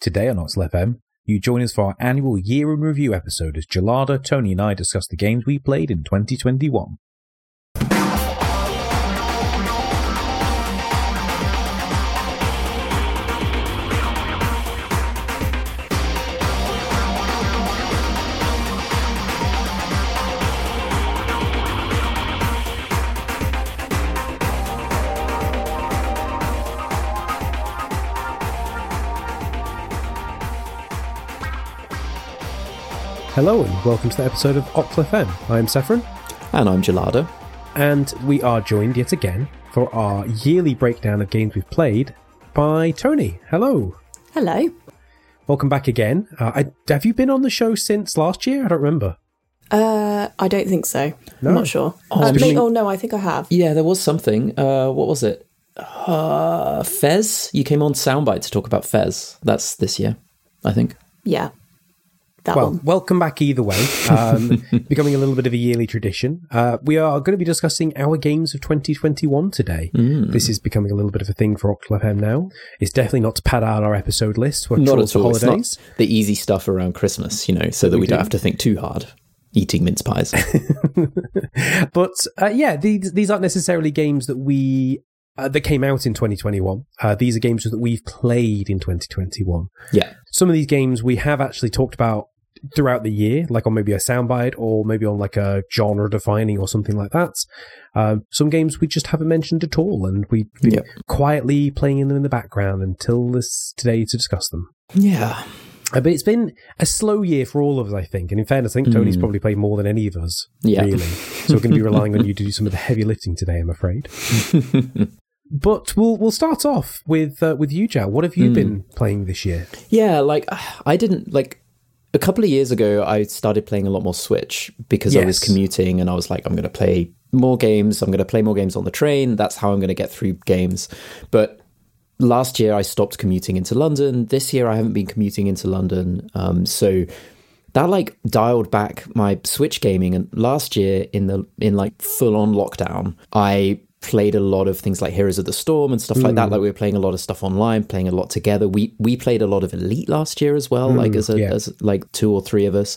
Today on Octal FM, you join us for our annual year in review episode as Gelada, Tony, and I discuss the games we played in 2021. Hello and welcome to the episode of Octal FM. I'm Saffron, And I'm Gelada. and we are joined yet again for our yearly breakdown of games we've played by Tony. Hello. Hello. Welcome back again. Uh, I, have you been on the show since last year? I don't remember. Uh, I don't think so. No? I'm not sure. Oh, uh, it's may- oh no, I think I have. Yeah, there was something. Uh, what was it? Uh, Fez? You came on Soundbite to talk about Fez. That's this year, I think. Yeah, that Well, one. welcome back either way. Um, becoming a little bit of a yearly tradition. Uh, we are going to be discussing our games of 2021 today. This is becoming a little bit of a thing for Octal FM now. It's definitely not to pad out our episode list for Not at the all. It's holidays. not the easy stuff around Christmas, you know, so that we, don't have to think too hard eating mince pies. But uh, yeah, these these aren't necessarily games that we uh, that came out in 2021. Uh, these are games that we've played in 2021. yeah. Some of these games we have actually talked about throughout the year, like on maybe a soundbite or maybe on like a genre defining or something like that. Um, some games we just haven't mentioned at all, and we've been Yep. quietly playing them in the background until this today to discuss them. Yeah. Uh, but it's been a slow year for all of us, I think. And in fairness, I think Tony's probably played more than any of us, Yeah. really. So we're going to be relying on you to do some of the heavy lifting today, I'm afraid. but we'll we'll start off with uh, with you, Joe. What have you been playing this year? Yeah, like I didn't like a couple of years ago I started playing a lot more Switch because I was commuting and I was like I'm going to play more games, I'm going to play more games on the train, that's how I'm going to get through games. But last year I stopped commuting into London. This year I haven't been commuting into London. Um so that like dialed back my Switch gaming and last year in the in like full on lockdown, I played a lot of things like Heroes of the Storm and stuff like that. Like we were playing a lot of stuff online, playing a lot together. We we played a lot of Elite last year as well, like as a yeah. as like two or three of us.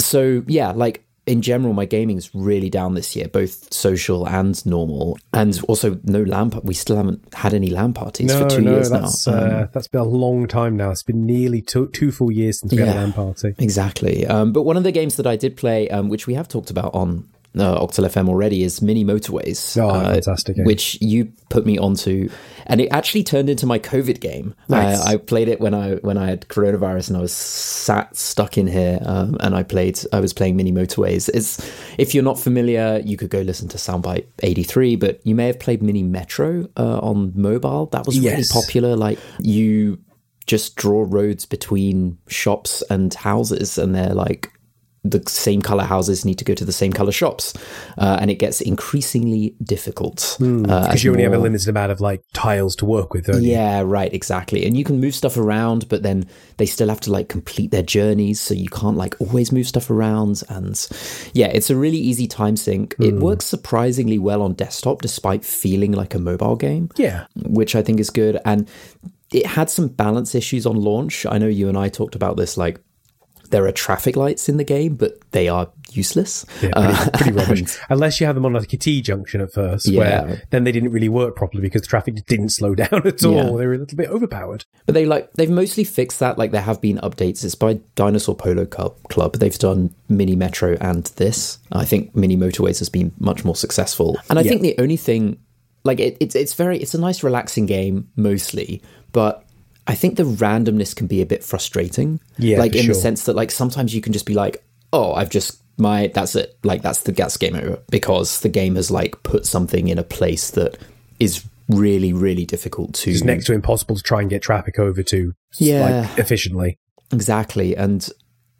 So yeah, like in general, my gaming's really down this year, both social and normal, and also no LAN. pa- We still haven't had any LAN parties for two years that's now. Um, uh, that's been a long time now. It's been nearly two, two full years since we had a Yeah. LAN party. Exactly. Um, but one of the games that I did play, um, which we have talked about on uh, Octal FM already, is Mini Motorways. Oh, uh, fantastic game. Which you put me onto, and it actually turned into my COVID game. Nice. I, I played it when I when I had coronavirus and I was sat stuck in here, um, and I played. I was playing Mini Motorways. It's if you're not familiar, you could go listen to Soundbite 83, but you may have played Mini Metro uh, on mobile. That was really Yes. popular. Like you just draw roads between shops and houses and they're like the same color houses need to go to the same color shops uh, and it gets increasingly difficult uh, Because as you only have a limited amount of like tiles to work with, don't you? yeah right exactly and you can move stuff around but then they still have to like complete their journeys so you can't like always move stuff around and yeah it's a really easy time sink it works surprisingly well on desktop despite feeling like a mobile game Yeah. which I think is good. And it had some balance issues on launch. I know you and I talked about this. Like, there are traffic lights in the game, but they are useless. Yeah, pretty, uh, pretty rubbish. Unless you have them on like a T junction at first, Yeah. where then they didn't really work properly because the traffic didn't slow down at all. Yeah. They were a little bit overpowered. But they like they've mostly fixed that. Like there have been updates. It's by Dinosaur Polo Club. Club. They've done Mini Metro and this. I think Mini Motorways has been much more successful. And I Yeah. think the only thing, like it, it's it's very it's a nice relaxing game mostly, but. I think the randomness can be a bit frustrating. Yeah, like in the sense that like sometimes you can just be like, oh, I've just my that's it. Like that's the that's game over because the game has like put something in a place that is really really difficult to It's next to impossible to try and get traffic over to Yeah. like efficiently. Exactly. And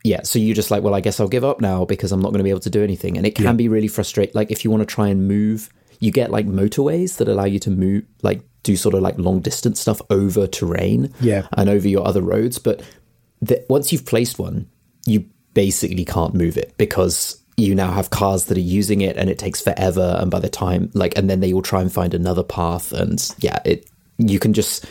yeah, so you're just like, well, I guess I'll give up now because I'm not going to be able to do anything. And it can be really frustrating. Like if you want to try and move, you get like motorways that allow you to move, like do sort of like long distance stuff over terrain Yeah. and over your other roads. But the, once you've placed one, you basically can't move it because you now have cars that are using it and it takes forever. And by the time, like, and then they will try and find another path. And yeah, it, you can just,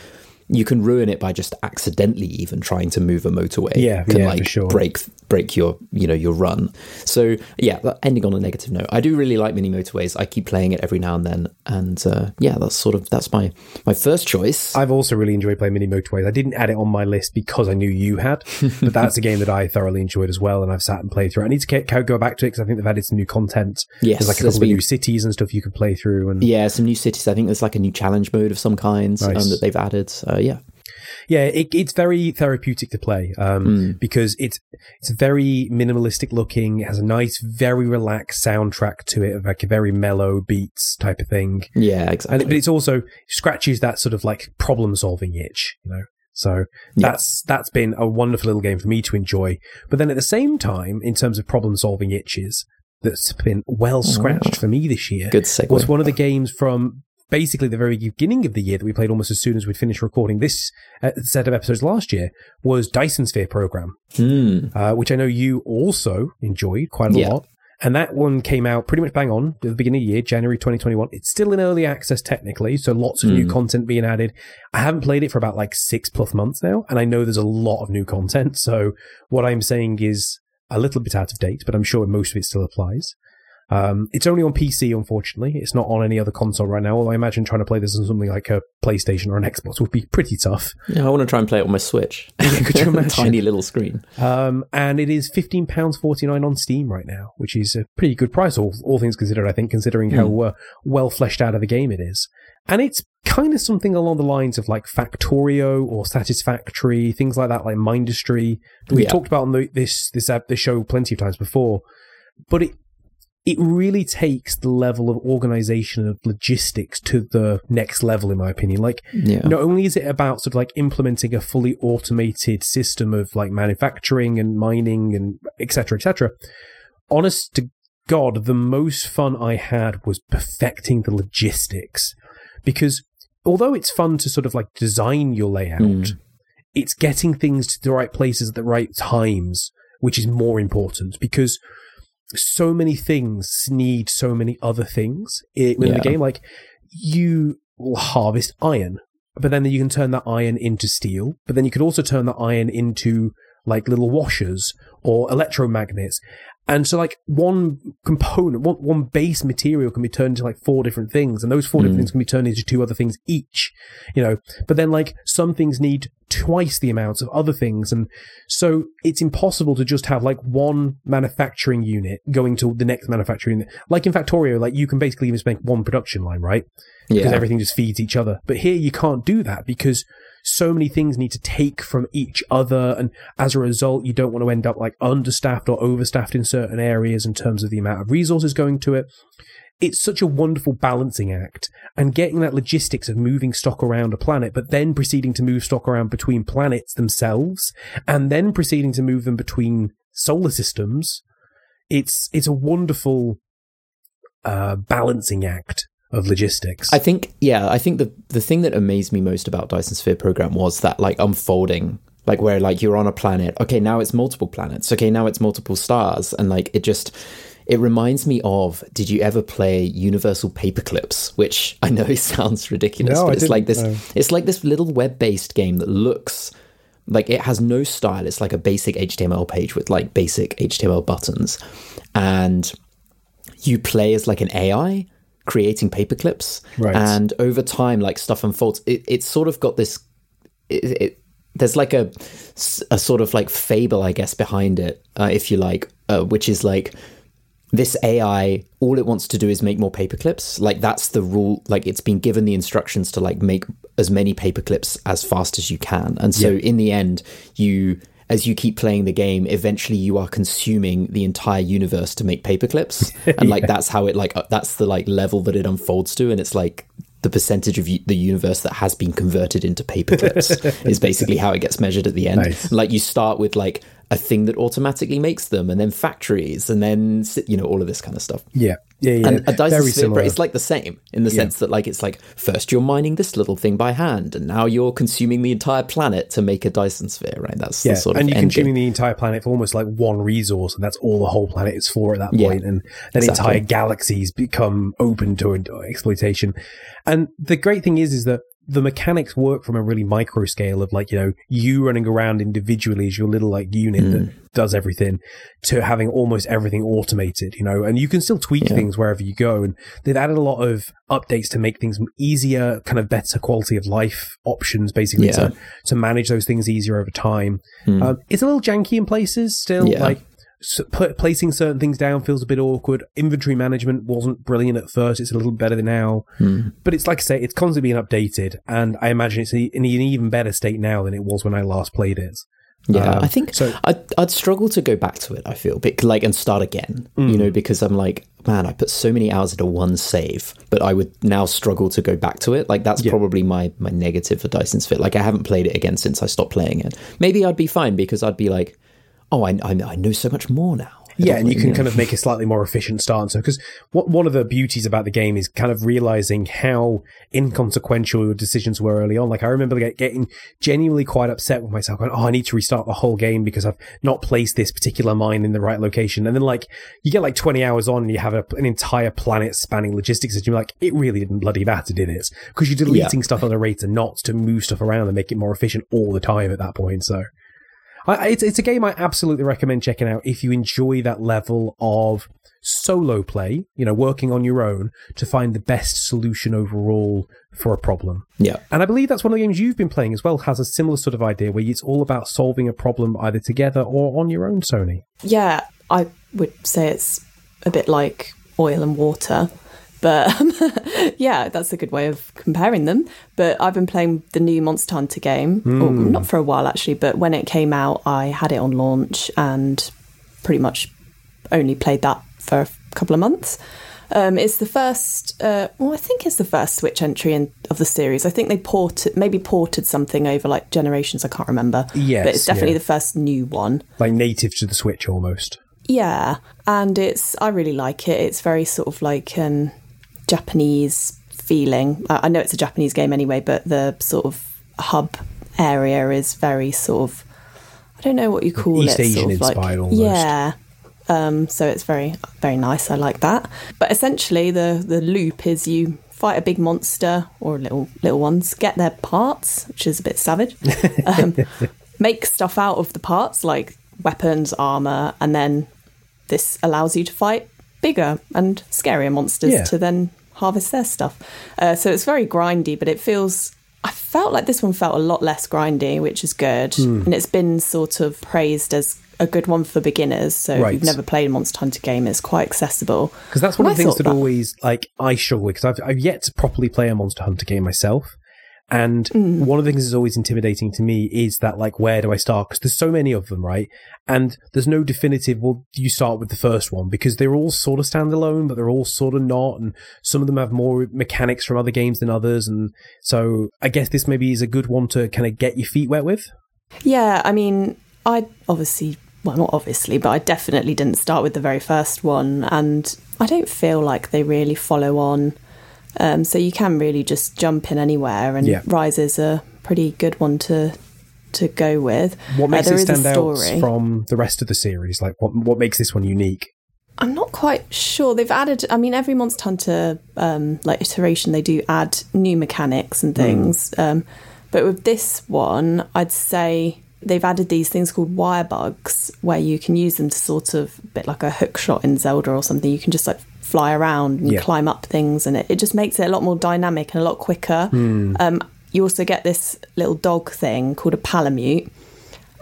you can ruin it by just accidentally even trying to move a motorway. Yeah, can yeah, for like sure. break break your you know your run. So yeah, ending on a negative note. I do really like mini motorways. I keep playing it every now and then, and uh, yeah, that's sort of that's my my first choice. I've also really enjoyed playing Mini Motorways. I didn't add it on my list because I knew you had, but that's a game that I thoroughly enjoyed as well, and I've sat and played through. I need to go back to it because I think they've added some new content. Yes, there's like a couple of new cities and stuff you could play through, and yeah, some new cities. I think there's like a new challenge mode of some kind um, that they've added. Uh, yeah, Yeah, it, it's very therapeutic to play um, Hmm. because it's it's very minimalistic looking. It has a nice, very relaxed soundtrack to it, like a very mellow beats type of thing. yeah, exactly. It, but it's also scratches that sort of like problem solving itch, you know. So Yeah. that's that's been a wonderful little game for me to enjoy. But then at the same time, in terms of problem solving itches, that's been well scratched for me this year. Good segue. Was one of the games from basically the very beginning of the year that we played almost as soon as we'd finished recording this uh, set of episodes last year was Dyson Sphere program, Hmm. uh, which I know you also enjoyed quite a Yeah. lot. And that one came out pretty much bang on at the beginning of the year, January 2021. It's still in early access technically, so lots of new Mm. content being added. I haven't played it for about like six plus months now, and I know there's a lot of new content. So what I'm saying is a little bit out of date, but I'm sure most of it still applies. Um, it's only on PC, unfortunately. It's not on any other console right now. Although I imagine trying to play this on something like a PlayStation or an Xbox would be pretty tough. Yeah, I want to try and play it on my Switch. could you imagine? Tiny little screen. Um, and it is fifteen pounds forty nine on Steam right now, which is a pretty good price, all, all things considered. I think, considering how uh, well fleshed out of the game it is, and it's kind of something along the lines of like Factorio or Satisfactory, things like that, like Mindustry that we've Yeah. talked about on the, this this app, this show plenty of times before. But it it really takes the level of organization of logistics to the next level, in my opinion. Like Yeah. not only is it about sort of like implementing a fully automated system of like manufacturing and mining and et cetera, et cetera. Honest to God, the most fun I had was perfecting the logistics because although it's fun to sort of like design your layout, Mm. it's getting things to the right places at the right times, which is more important because so many things need so many other things in, Yeah. the game. Like you will harvest iron, but then you can turn that iron into steel. But then you could also turn that iron into like little washers or electromagnets. And so, like one component, one, one base material can be turned into like four different things, and those four different Mm. things can be turned into two other things each. You know, but then like some things need twice the amounts of other things, and so it's impossible to just have like one manufacturing unit going to the next manufacturing unit. Like in Factorio, like you can basically just make one production line, right? because everything just feeds each other. But here you can't do that because so many things need to take from each other, and as a result, you don't want to end up like understaffed or overstaffed in certain areas in terms of the amount of resources going to it. It's such a wonderful balancing act, and getting that logistics of moving stock around a planet, but then proceeding to move stock around between planets themselves, and then proceeding to move them between solar systems. It's it's a wonderful uh, balancing act of logistics. I think, yeah, I think the the thing that amazed me most about Dyson Sphere program was that like unfolding, like where like you're on a planet. Okay, now it's multiple planets. Okay, now it's multiple stars, and like it just it reminds me of. Did you ever play Universal Paperclips? Which I know sounds ridiculous, No, but it's like this. no. It's like this little web based game that looks like it has no style. It's like a basic HTML page with like basic HTML buttons, and you play as like an AI creating paperclips, Right. and over time, like stuff unfolds. It, it's sort of got this. It, it, there's like a a sort of like fable, I guess, behind it, uh, if you like, uh, which is like this AI, all it wants to do is make more paperclips. Like that's the rule. Like it's been given the instructions to like make as many paperclips as fast as you can. And so in the end, you as you keep playing the game, eventually you are consuming the entire universe to make paperclips. And like that's how it like uh, that's the like level that it unfolds to. And it's like the percentage of the universe that has been converted into paperclips is basically how it gets measured at the end. Nice. Like you start with like a thing that automatically makes them, and then factories, and then you know all of this kind of stuff. yeah, yeah, yeah. And a Dyson Very Sphere, similar. it's like the same in the sense that like it's like first you're mining this little thing by hand, and now you're consuming the entire planet to make a Dyson Sphere. Right? That's yeah, the sort of and you're consuming game. the entire planet for almost like one resource, and that's all the whole planet is for at that Yeah, point. And then exactly. entire galaxies become open to exploitation. And the great thing is, is that the mechanics work from a really micro scale of like, you know, you running around individually as your little like unit Mm. that does everything to having almost everything automated, you know, and you can still tweak Yeah. things wherever you go. And they've added a lot of updates to make things easier, kind of better quality of life options, basically Yeah. to, to manage those things easier over time. Mm. Um, it's a little janky in places still, Yeah. like s- put, placing certain things down feels a bit awkward. Inventory management wasn't brilliant at first. It's a little better now, Mm. but it's like I say, it's constantly being updated, and I imagine it's in an even better state now than it was when I last played it. Yeah, Um, I think so. I'd, I'd struggle to go back to it. I feel bec- like and start again. Mm. You know, because I'm like, man, I put so many hours into one save, but I would now struggle to go back to it. Like that's Yeah. probably my my negative for Dyson Sphere. Like I haven't played it again since I stopped playing it. Maybe I'd be fine because I'd be like, oh, I I, I know so much more now. I Yeah, and you can know. kind of make a slightly more efficient start. So, because what one of the beauties about the game is kind of realizing how inconsequential your decisions were early on. Like I remember getting genuinely quite upset with myself, going, "Oh, I need to restart the whole game because I've not placed this particular mine in the right location." And then, like, you get like twenty hours on, and you have a, an entire planet spanning logistics, and you're like, "It really didn't bloody matter, did it?" Because you're deleting stuff at a rate of knots to move stuff around and make it more efficient all the time at that point. So. I, I- it's, it's a game I absolutely recommend checking out if you enjoy that level of solo play, you know, working on your own to find the best solution overall for a problem. yeah. And I believe that's one of the games you've been playing as well, has a similar sort of idea where it's all about solving a problem either together or on your own, Tony. Yeah, I would say it's a bit like oil and water. But um, yeah, that's a good way of comparing them. But I've been playing the new Monster Hunter game, or not for a while actually, but when it came out, I had it on launch and pretty much only played that for a couple of months. Um, it's the first, uh, well, I think it's the first Switch entry in, of the series. I think they ported, maybe ported something over like generations. I can't remember. Yes, but it's definitely yeah. the first new one. Like native to the Switch almost. Yeah, and it's I really like it. It's very sort of like um, Japanese feeling. I know it's a Japanese game anyway, but the sort of hub area is very sort of I don't know what you call East it. Asian sort of like, inspired almost. Yeah. Um, so it's very very nice. I like that. But essentially, the the loop is you fight a big monster or little little ones, get their parts, which is a bit savage. Um, make stuff out of the parts like weapons, armor, and then this allows you to fight bigger and scarier monsters Yeah. to then harvest their stuff. Uh, so it's very grindy, but it feels. I felt like this one felt a lot less grindy, which is good. Hmm. And it's been sort of praised as a good one for beginners. So Right. if you've never played a Monster Hunter game, it's quite accessible. Because that's one And of the I things thought that, always like I struggle with because I've I've yet to properly play a Monster Hunter game myself, and Mm. one of the things that's always intimidating to me is that like where do I start? Because there's so many of them, right? And there's no definitive. Well, you start with the first one because they're all sort of standalone, but they're all sort of not, and some of them have more mechanics from other games than others, and so I guess this maybe is a good one to kind of get your feet wet with. Yeah, I mean, I obviously, well, not obviously, but I definitely didn't start with the very first one, and I don't feel like they really follow on. Um, so you can really just jump in anywhere, and Yeah. Rise is a pretty good one to to go with. What makes uh, it stand out from the rest of the series? Like what what makes this one unique? I'm not quite sure. They've added. I mean, every Monster Hunter um, like iteration, they do add new mechanics and things. Um, but with this one, I'd say they've added these things called wire bugs, where you can use them to sort of a bit like a hook shot in Zelda or something. You can just like fly around and Yeah. climb up things, and it, it just makes it a lot more dynamic and a lot quicker. Um, you also get this little dog thing called a palamute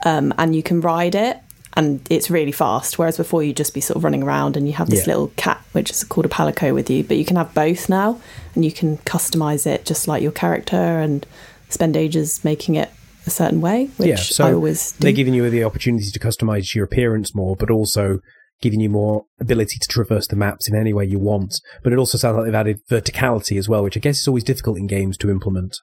um, and you can ride it and it's really fast whereas before you'd just be sort of running around and you have this Yeah. little cat which is called a palico with you but you can have both now and you can customize it just like your character and spend ages making it a certain way which yeah, so i always do. they're giving you the opportunity to customize your appearance more, but also giving you more ability to traverse the maps in any way you want. But it also sounds like they've added verticality as well, which I guess is always difficult in games to implement.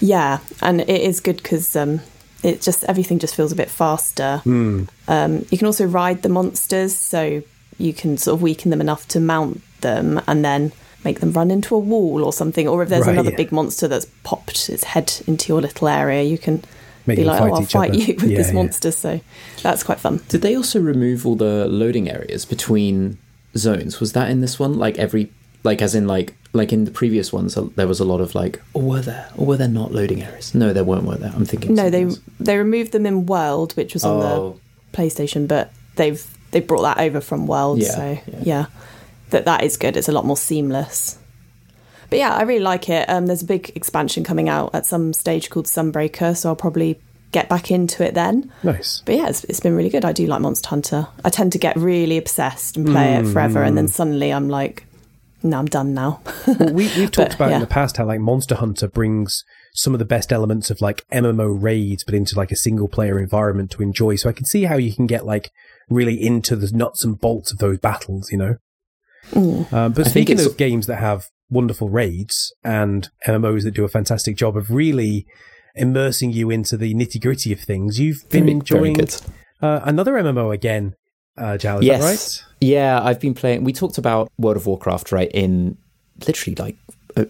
yeah and it is good because um, it just everything just feels a bit faster Hmm. um, you can also ride the monsters so you can sort of weaken them enough to mount them and then make them run into a wall or something or if there's Right, another yeah. big monster that's popped its head into your little area you can Make be like fight oh i'll each fight other." you with Yeah, this yeah. monster so that's quite fun Did they also remove all the loading areas between zones? Was that in this one? Like every, like as in like like in the previous ones, uh, there was a lot of like, oh, were there, or were there not loading areas? No, there weren't. Were there? I'm thinking. No, they else. they removed them in World, which was on Oh. the PlayStation, but they've they brought that over from World. Yeah, so yeah. yeah. that that is good. It's a lot more seamless. But yeah, I really like it. Um, there's a big expansion coming out at some stage called Sunbreaker, so I'll probably get back into it then. Nice. But yeah, it's, it's been really good. I do like Monster Hunter. I tend to get really obsessed and play it forever, and then suddenly I'm like, no, I'm done now. Well, we, we've talked But, about in the past how like Monster Hunter brings some of the best elements of like MMO raids, but into like a single player environment to enjoy. So I can see how you can get like really into the nuts and bolts of those battles, you know. Mm. Um, but I speaking of games that have wonderful raids and MMOs that do a fantastic job of really immersing you into the nitty gritty of things, you've been Very- very enjoying good. uh, another MMO again, uh, Jal. Yes. right? Yeah, I've been playing. We talked about World of Warcraft, right? In literally like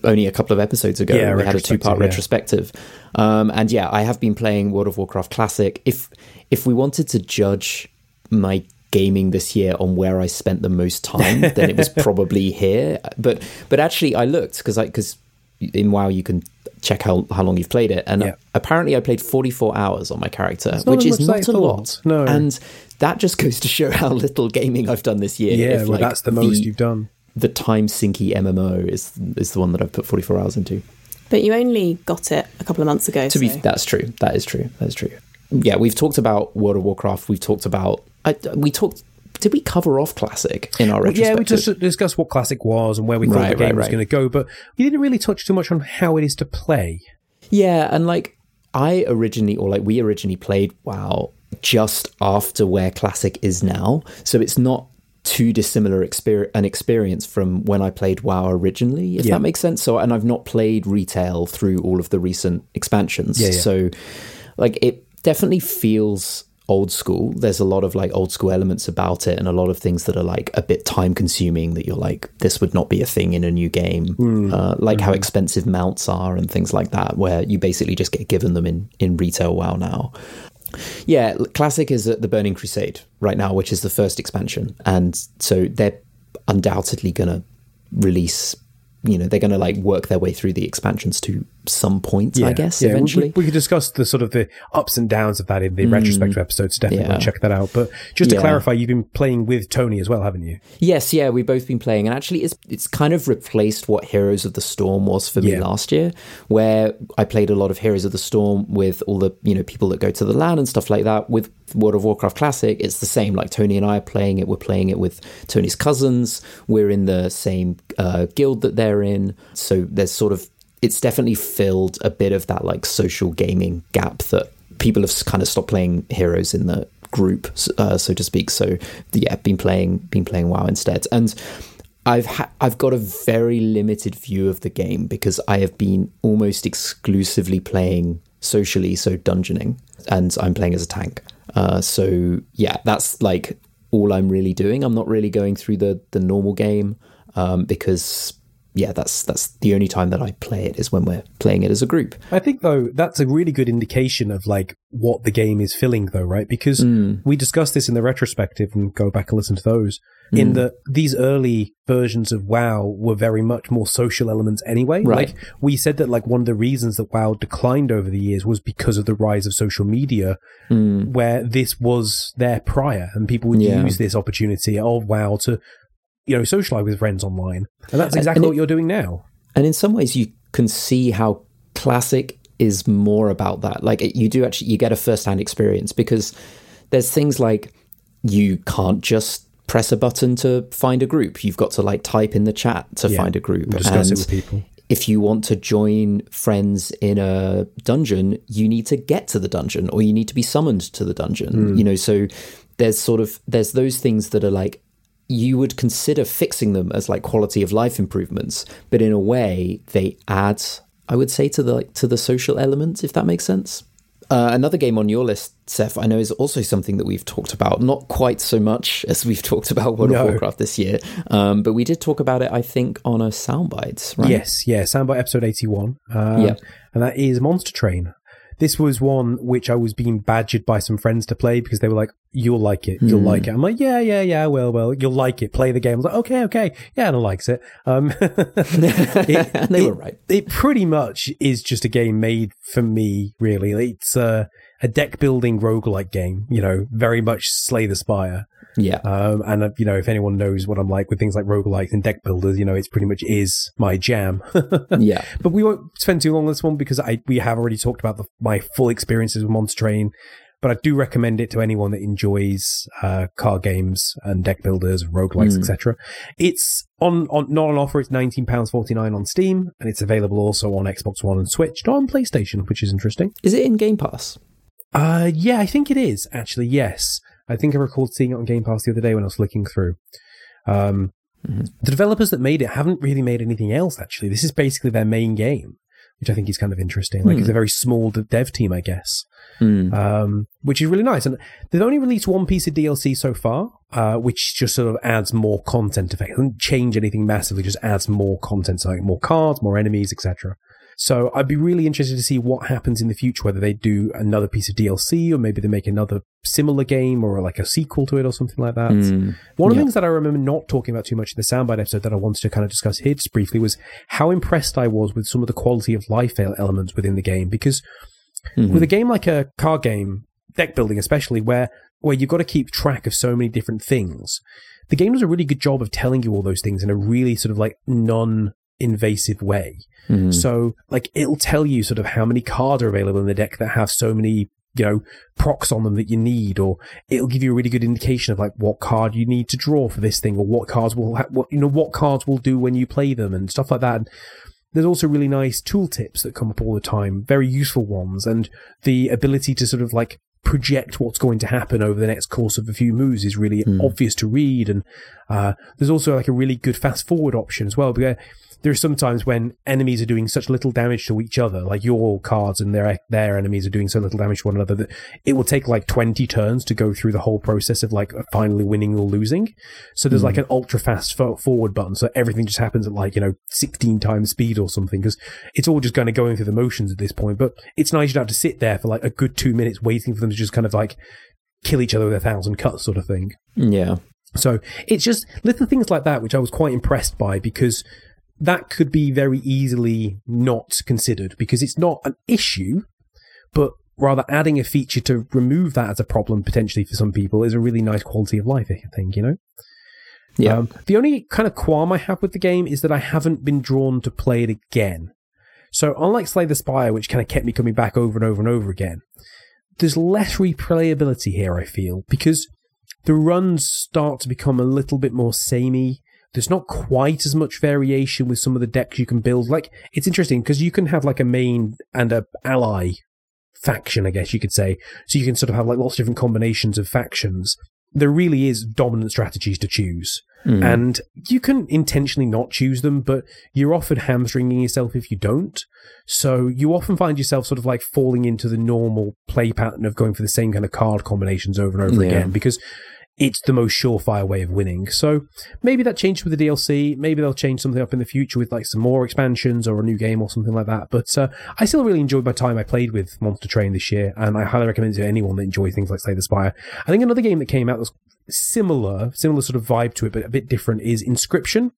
only a couple of episodes ago, Yeah, we had a two-part retrospective, retrospective. Um, and yeah, I have been playing World of Warcraft Classic. If if we wanted to judge my gaming this year on where I spent the most time, then it was probably here. But but actually, I looked because I because in WoW you can check how how long you've played it, and uh, Yeah. apparently I played 44 hours on my character, which is not a lot. No. and that just goes to show how little gaming I've done this year. Yeah, If, well, like, that's the most you've done. the time sinky MMO is is the one that I've put 44 hours into. but you only got it a couple of months ago. To be that's true. That is true. That is true. Yeah, we've talked about World of Warcraft. We've talked about I, we talked. Did we cover off classic in our Well, yeah, we just discussed what classic was and where we thought Right, the game right, was right. going to go, but we didn't really touch too much on how it is to play. Yeah, and like I originally, or like we originally played WoW just after where Classic is now, so it's not too dissimilar exper- an experience from when I played WoW originally, if Yeah. that makes sense. So, and I've not played retail through all of the recent expansions, Yeah, yeah. so like it definitely feels old school there's a lot of like old school elements about it and a lot of things that are like a bit time consuming that you're like this would not be a thing in a new game. Hmm. Uh, like how hmm. expensive mounts are and things like that where you basically just get given them in in retail wow now. Yeah classic is at the burning crusade right now which is the first expansion. And so they're undoubtedly gonna release you know they're gonna like work their way through the expansions to some point i guess yeah. Eventually We, we could discuss the sort of the ups and downs of that in the retrospective episodes. Definitely Mm. Yeah. check that out. But just to Yeah. clarify, you've been playing with Tony as well, haven't you? Yes, yeah, we've both been playing, and actually, it's it's kind of replaced what Heroes of the Storm was for me last year, where I played a lot of Heroes of the Storm with all the you know people that go to the LAN and stuff like that. With World of Warcraft Classic, it's the same. Like Tony and I are playing it. We're playing it with Tony's cousins. We're in the same uh, guild that they're in, so there's sort of it's definitely filled a bit of that like social gaming gap that people have kind of stopped playing Heroes in the group, uh, so to speak. So yeah, been playing been playing WoW instead, and I've ha- I've got a very limited view of the game because I have been almost exclusively playing socially, so dungeoning, and I'm playing as a tank. Uh, so yeah, that's like all I'm really doing. I'm not really going through the the normal game um, because yeah, that's that's the only time that I play it is when we're playing it as a group. I think though that's a really good indication of like what the game is filling though, right? Because Mm. we discussed this in the retrospective and go back and listen to those. Mm. In that these early versions of WoW were very much more social elements anyway. Right. Like we said that like one of the reasons that WoW declined over the years was because of the rise of social media, where this was there prior and people would Mm. Yeah. use this opportunity of WoW to you know, socialize with friends online. And that's exactly and what it- you're doing now. And in some ways, you can see how classic is more about that. Like you do actually, you get a first-hand experience because there's things like you can't just press a button to find a group. You've got to like type in the chat to Yeah, find a group. and discuss it with people. If you want to join friends in a dungeon, you need to get to the dungeon or you need to be summoned to the dungeon. Hmm. You know, so there's sort of there's those things that are like you would consider fixing them as like quality of life improvements, but in a way they add, I would say, to the to the social element, if that makes sense. Uh, another game on your list, Seth, I know is also something that we've talked about, not quite so much as we've talked about World No. of Warcraft this year, um, but we did talk about it, I think, on a soundbite, right? Yes, yeah, Soundbite episode 81. Uh, Yeah. And that is Monster Train. this was one which I was being badgered by some friends to play because they were like, "You'll like it, you'll Hmm. like it." I'm like, "Yeah, yeah, yeah, well, well, you'll like it. Play the game." I was like, "Okay, okay, yeah," and I likes it. Um, it, they it- were right. It pretty much is just a game made for me. Really, it's a, a deck building roguelike game. You know, very much Slay the Spire. Yeah. Um, and uh, you know, if anyone knows what I'm like with things like roguelikes and deck builders, you know, it's pretty much is my jam. yeah. But we won't spend too long on this one because I we have already talked about the, my full experiences with Monster Train. But I do recommend it to anyone that enjoys uh, card games and deck builders, roguelikes, Mm. etc. It's on, on not on offer. It's nineteen pounds forty nine on Steam, and it's available also on Xbox One and Switch, not on PlayStation, which is interesting. Is it in Game Pass? Uh, yeah, I think it is actually. Yes, I think I recalled seeing it on Game Pass the other day when I was looking through. Um, Mhm. The developers that made it haven't really made anything else. Actually, this is basically their main game, which I think is kind of interesting. Like, Hmm. it's a very small dev team, I guess, Hmm. um, which is really nice. And they've only released one piece of DLC so far, uh, which just sort of adds more content. Effect it doesn't change anything massively; just adds more content, so like more cards, more enemies, etc. So I'd be really interested to see what happens in the future, whether they do another piece of DLC or maybe they make another similar game or like a sequel to it or something like that. Hmm. One of the things that I remember not talking about too much in the soundbite episode that I wanted to kind of discuss here just briefly was how impressed I was with some of the quality of life el- elements within the game. Because Mhm. with a game like a card game, deck building especially, where where you've got to keep track of so many different things, the game does a really good job of telling you all those things in a really sort of like non-invasive way. Hmm. So, like, it'll tell you sort of how many cards are available in the deck that have so many, you know, procs on them that you need, or it'll give you a really good indication of like what card you need to draw for this thing, or what cards will, ha- what you know, what cards will do when you play them, and stuff like that. And there's also really nice tooltips that come up all the time, very useful ones, and the ability to sort of like project what's going to happen over the next course of a few moves is really obvious to read. And uh, there's also like a really good fast forward option as well. Because there are sometimes when enemies are doing such little damage to each other, like your cards and their their enemies are doing so little damage to one another that it will take like 20 turns to go through the whole process of like finally winning or losing. So there's like hmm. an ultra fast fo- forward button, so everything just happens at like you know 16 times speed or something because it's all just kind of going through the motions at this point. But it's nice you don't have to sit there for like a good two minutes waiting for them to just kind of like kill each other with a thousand cuts, sort of thing. Yeah. So it's just little things like that which I was quite impressed by because that could be very easily not considered because it's not an issue, but rather adding a feature to remove that as a problem potentially for some people is a really nice quality of life, I think, you know? Yeah. Um, the only kind of qualm I have with the game is that I haven't been drawn to play it again. So unlike Slay the Spire, which kind of kept me coming back over and over and over again, there's less replayability here, I feel, because the runs start to become a little bit more samey. There's not quite as much variation with some of the decks you can build. Like, it's interesting because you can have like a main and a ally faction, I guess you could say. So you can sort of have like lots of different combinations of factions. There really is dominant strategies to choose. Hmm. And you can intentionally not choose them, but you're often hamstringing yourself if you don't. So you often find yourself sort of like falling into the normal play pattern of going for the same kind of card combinations over and over Yeah. again because it's the most surefire way of winning. So maybe that changed with the DLC. Maybe they'll change something up in the future with like some more expansions or a new game or something like that. But uh, I still really enjoyed my time I played with Monster Train this year, and I highly recommend it to anyone that enjoys things like Slay the Spire. I think another game that came out that's similar, similar sort of vibe to it, but a bit different is Inscryption.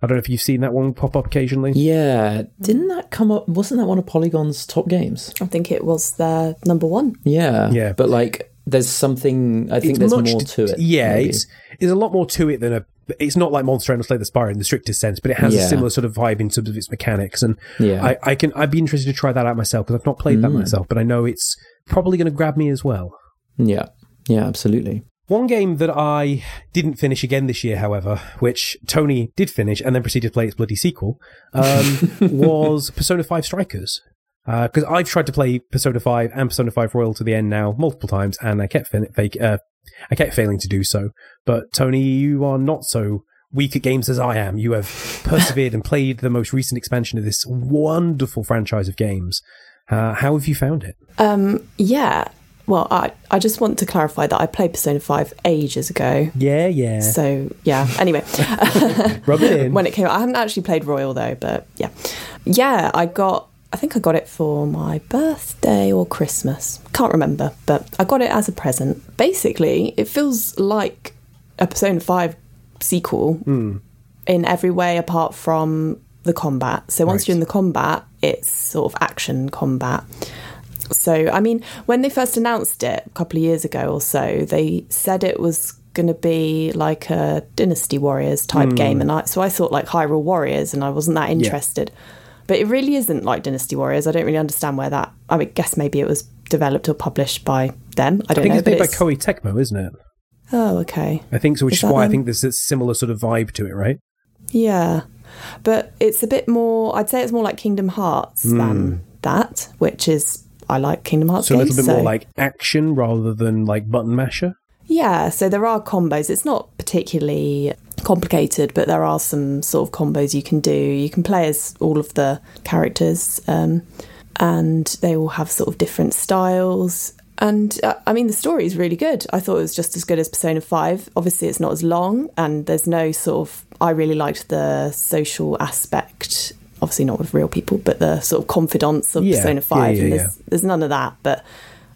I don't know if you've seen that one pop up occasionally. Yeah. Didn't that come up? Wasn't that one of Polygon's top games? I think it was their number one. Yeah. Yeah. But like, there's something. I think It's there's much more to it. Yeah, maybe. it's there's a lot more to it than a. It's not like Monster Hunter Slay the Spire in the strictest sense, but it has a similar sort of vibe in terms of its mechanics. And Yeah. I, I can I'd be interested to try that out myself because I've not played that Mm. myself, but I know it's probably going to grab me as well. yeah. Yeah. Absolutely. One game that I didn't finish again this year, however, which Tony did finish and then proceeded to play its bloody sequel, um, was Persona 5 Strikers. Because I've tried to play Persona 5 and Persona 5 Royal to the end now multiple times, and I kept fin- fake, uh, I kept failing to do so. But Tony, you are not so weak at games as I am. You have persevered and played the most recent expansion of this wonderful franchise of games. Uh, how have you found it? Um, yeah. Well, I, I just want to clarify that I played Persona 5 ages ago. Yeah, yeah. So, yeah. Anyway, Rub it in. when it came out, I haven't actually played Royal though, but yeah. Yeah, I got I think I got it for my birthday or Christmas. Can't remember, but I got it as a present. Basically, it feels like a Persona 5 sequel Hmm. in every way apart from the combat. So once Right. you're in the combat, it's sort of action combat. So, I mean, when they first announced it a couple of years ago or so, they said it was going to be like a Dynasty Warriors type Hmm. game, and I, so I thought like Hyrule Warriors, and I wasn't that interested. But it really isn't like Dynasty Warriors. I don't really understand where that. I mean, guess maybe it was developed or published by them. I I don't think know. it's made by Koei Tecmo, isn't it? oh, okay. I think so, which Is is, why I think there's a similar sort of vibe to it, right? Yeah, but it's a bit more. I'd say it's more like Kingdom Hearts hmm. than that, which is I like Kingdom Hearts. So a games, little bit more so- like action rather than like button masher. Yeah, so there are combos. It's not particularly complicated, but there are some sort of combos you can do. You can play as all of the characters, um, and they all have sort of different styles. And uh, I mean, the story is really good. I thought it was just as good as Persona 5. Obviously, it's not as long, and there's no sort of. I really liked the social aspect. Obviously, not with real people, but the sort of confidants of Yeah, Persona 5. yeah, and yeah. there's, there's none of that, but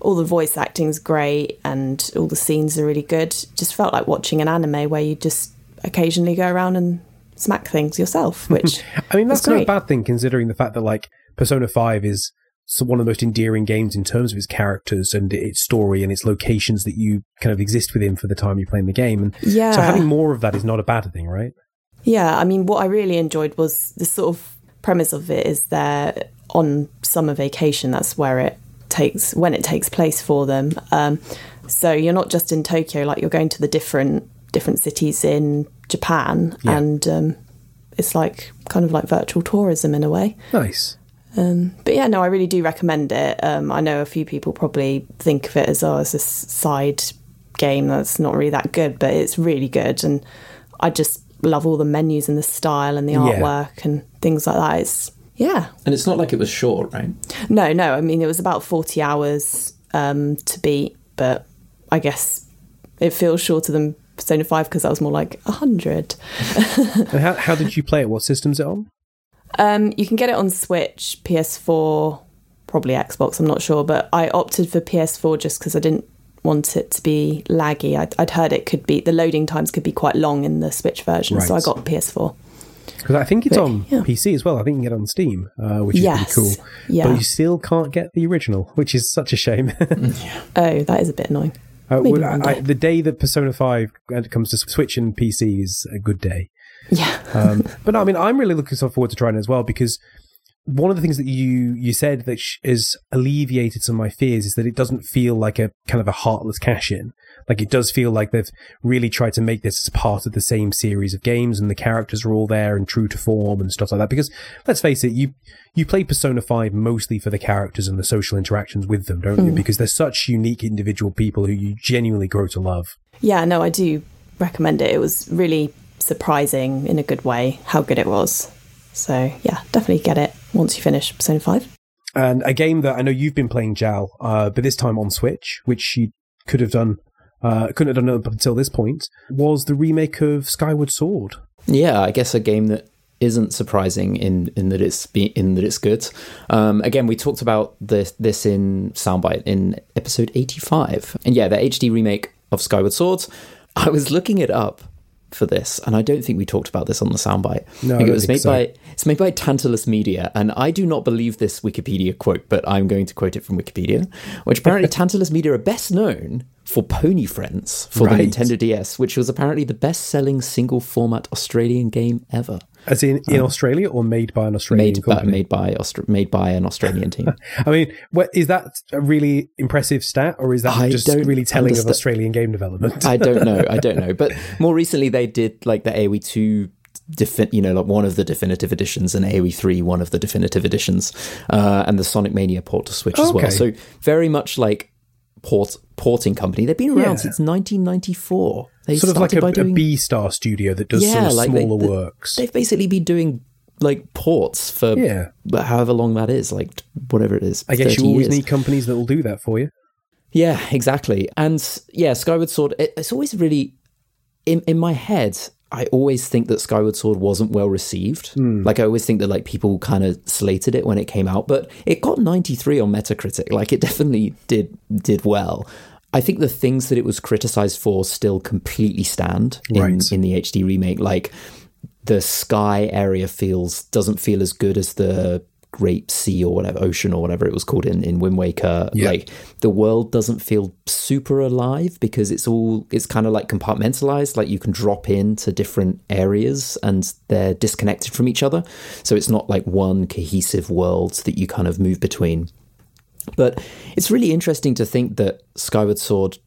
all the voice acting's great and all the scenes are really good. Just felt like watching an anime where you just occasionally go around and smack things yourself, which I mean, that's not a bad thing considering the fact that like Persona 5 is one of the most endearing games in terms of its characters and its story and its locations that you kind of exist within for the time you're playing the game. And Yeah. so having more of that is not a bad thing, right? Yeah, I mean, what I really enjoyed was the sort of premise of it is they're on summer vacation. That's where it takes when it takes place for them. Um, so you're not just in Tokyo; like you're going to the different different cities in Japan, Yeah. and um, it's like kind of like virtual tourism in a way. Nice. But yeah, no, I really do recommend it. Um, I know a few people probably think of it as oh, as a side game that's not really that good, but it's really good, and I just love all the menus and the style and the Yeah. artwork and things like that. It's yeah, And it's not like it was short, right? no, no. I mean, it was about forty hours um, to beat, but I guess it feels shorter than Persona Five because that was more like hundred. And how, how did you play it? What system's it on? Um, you can get it on Switch, PS4, probably Xbox. I'm not sure, but I opted for PS4 just because I didn't want it to be laggy. I'd, I'd heard it could be the loading times could be quite long in the Switch version, so I got PS4. Because I think it's But, on yeah. PC as well. I think you can get it on Steam, uh, which is Yes. pretty cool. Yeah. But you still can't get the original, which is such a shame. Oh, that is a bit annoying. Uh, well, I, the day that Persona 5 comes to Switch and PC is a good day. Yeah, Um, but no, I mean, I'm really looking so forward to trying it as well because one of the things that you you said that sh- has alleviated some of my fears is that it doesn't feel like a kind of a heartless cash in. Like it does feel like they've really tried to make this as part of the same series of games, and the characters are all there and true to form and stuff like that. Because let's face it, you you play Persona Five mostly for the characters and the social interactions with them, don't you? Hmm. Because they're such unique individual people who you genuinely grow to love. yeah. No, I do recommend it. It was really surprising in a good way how good it was. So yeah, definitely get it once you finish Persona Five. And a game that I know you've been playing, Jal, uh, but this time on Switch, which you could have done, uh, couldn't have done up until this point, was the remake of Skyward Sword. Yeah, I guess a game that isn't surprising in in that it's be, in that it's good. Um, again, we talked about this this in Soundbite in episode eighty five, and yeah, the HD remake of Skyward Sword. I was looking it up for this, and I don't think we talked about this on the Soundbite. No, I I think it was made so. by it's made by Tantalus Media, and I do not believe this Wikipedia quote, but I'm going to quote it from Wikipedia, which apparently Tantalus Media are best known for Pony Friends for Right. the Nintendo DS, which was apparently the best-selling single-format Australian game ever. As in, in Australia or made by an Australian Made by, company? made by Austra- made by an Australian team. I mean, what, is that a really impressive stat or is that I just really telling understand- of Australian game development? I don't know. I don't know. But more recently, they did like the AOE two. Defi- you know, like one of the definitive editions, and AOE three, one of the definitive editions, uh, and the Sonic Mania port to Switch as well. Okay. So very much like port porting company. They've been around Yeah. since 1994. They sort of like started a, doing, a B star studio that does Yeah, some like they- smaller the- works. They've basically been doing like ports for Yeah. however long that is, like whatever it is. I guess you always years. need companies that will do that for you. Yeah, exactly. And yeah, Skyward Sword, it, it's always really in in my head. I always think that Skyward Sword wasn't well received. Hmm. Like I always think that like people kind of slated it when it came out, but it got 93 on Metacritic. Like it definitely did did well. I think the things that it was criticized for still completely stand in, Right. in the HD remake. Like the sky area feels doesn't feel as good as the Great Sea or whatever ocean or whatever it was called in in Wind Waker. Yeah. Like the world doesn't feel super alive because it's all it's kind of like compartmentalized. Like you can drop into different areas and they're disconnected from each other. So it's not like one cohesive world that you kind of move between. But it's really interesting to think that Skyward Sword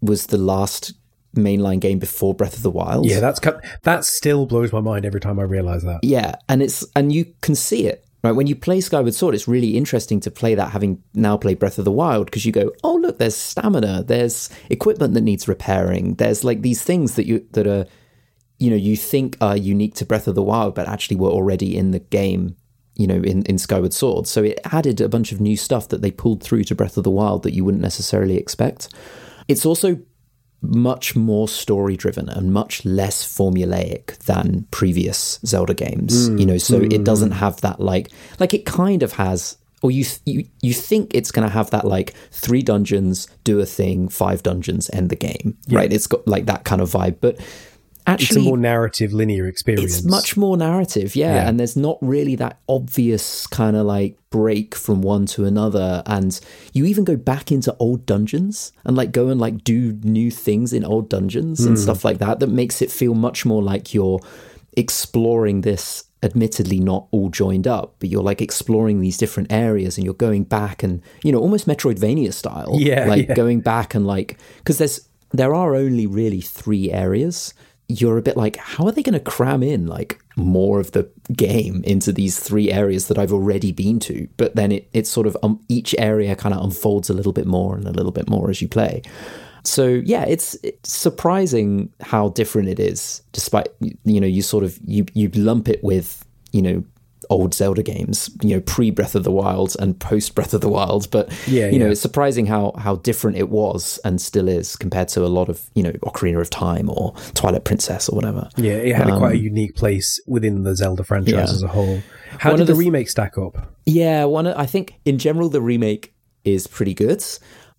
was the last mainline game before Breath of the Wild. Yeah, that's that still blows my mind every time I realize that. Yeah, and it's and you can see it right when you play Skyward Sword. It's really interesting to play that, having now played Breath of the Wild, because you go, oh look, there's stamina, there's equipment that needs repairing, there's like these things that you that are, you know, you think are unique to Breath of the Wild, but actually were already in the game. You know, in, in Skyward Sword. So it added a bunch of new stuff that they pulled through to Breath of the Wild that you wouldn't necessarily expect. It's also much more story driven and much less formulaic than previous Zelda games. Hmm. you know, so it hmm. doesn't have that like like it kind of has or you you you think it's going to have that like three dungeons, do a thing, five dungeons, end the game. Right? It's got like that kind of vibe, but It's a actually more narrative, linear experience. it's much more narrative, yeah, Yeah. and there's not really that obvious kind of like break from one to another. And you even go back into old dungeons and like go and like do new things in old dungeons and hmm. stuff like that. That makes it feel much more like you're exploring this. Admittedly, not all joined up, but you're like exploring these different areas, and you're going back and you know almost Metroidvania style, Yeah, like yeah. going back and like because there's there are only really three areas you're a bit like how are they going to cram in like more of the game into these three areas that i've already been to? But then it, it's sort of um, each area kind of unfolds a little bit more and a little bit more as you play. So yeah it's, it's surprising how different it is despite you know you sort of you you lump it with you know old zelda games you know pre breath of the wild and post breath of the wild but Yeah, you know it's surprising how how different it was and still is compared to a lot of you know Ocarina of Time or Twilight Princess or whatever. Yeah, it had a quite a unique place within the Zelda franchise Um, yeah. as a whole. How One did the, the remake stack up? Yeah, one. I think in general the remake is pretty good.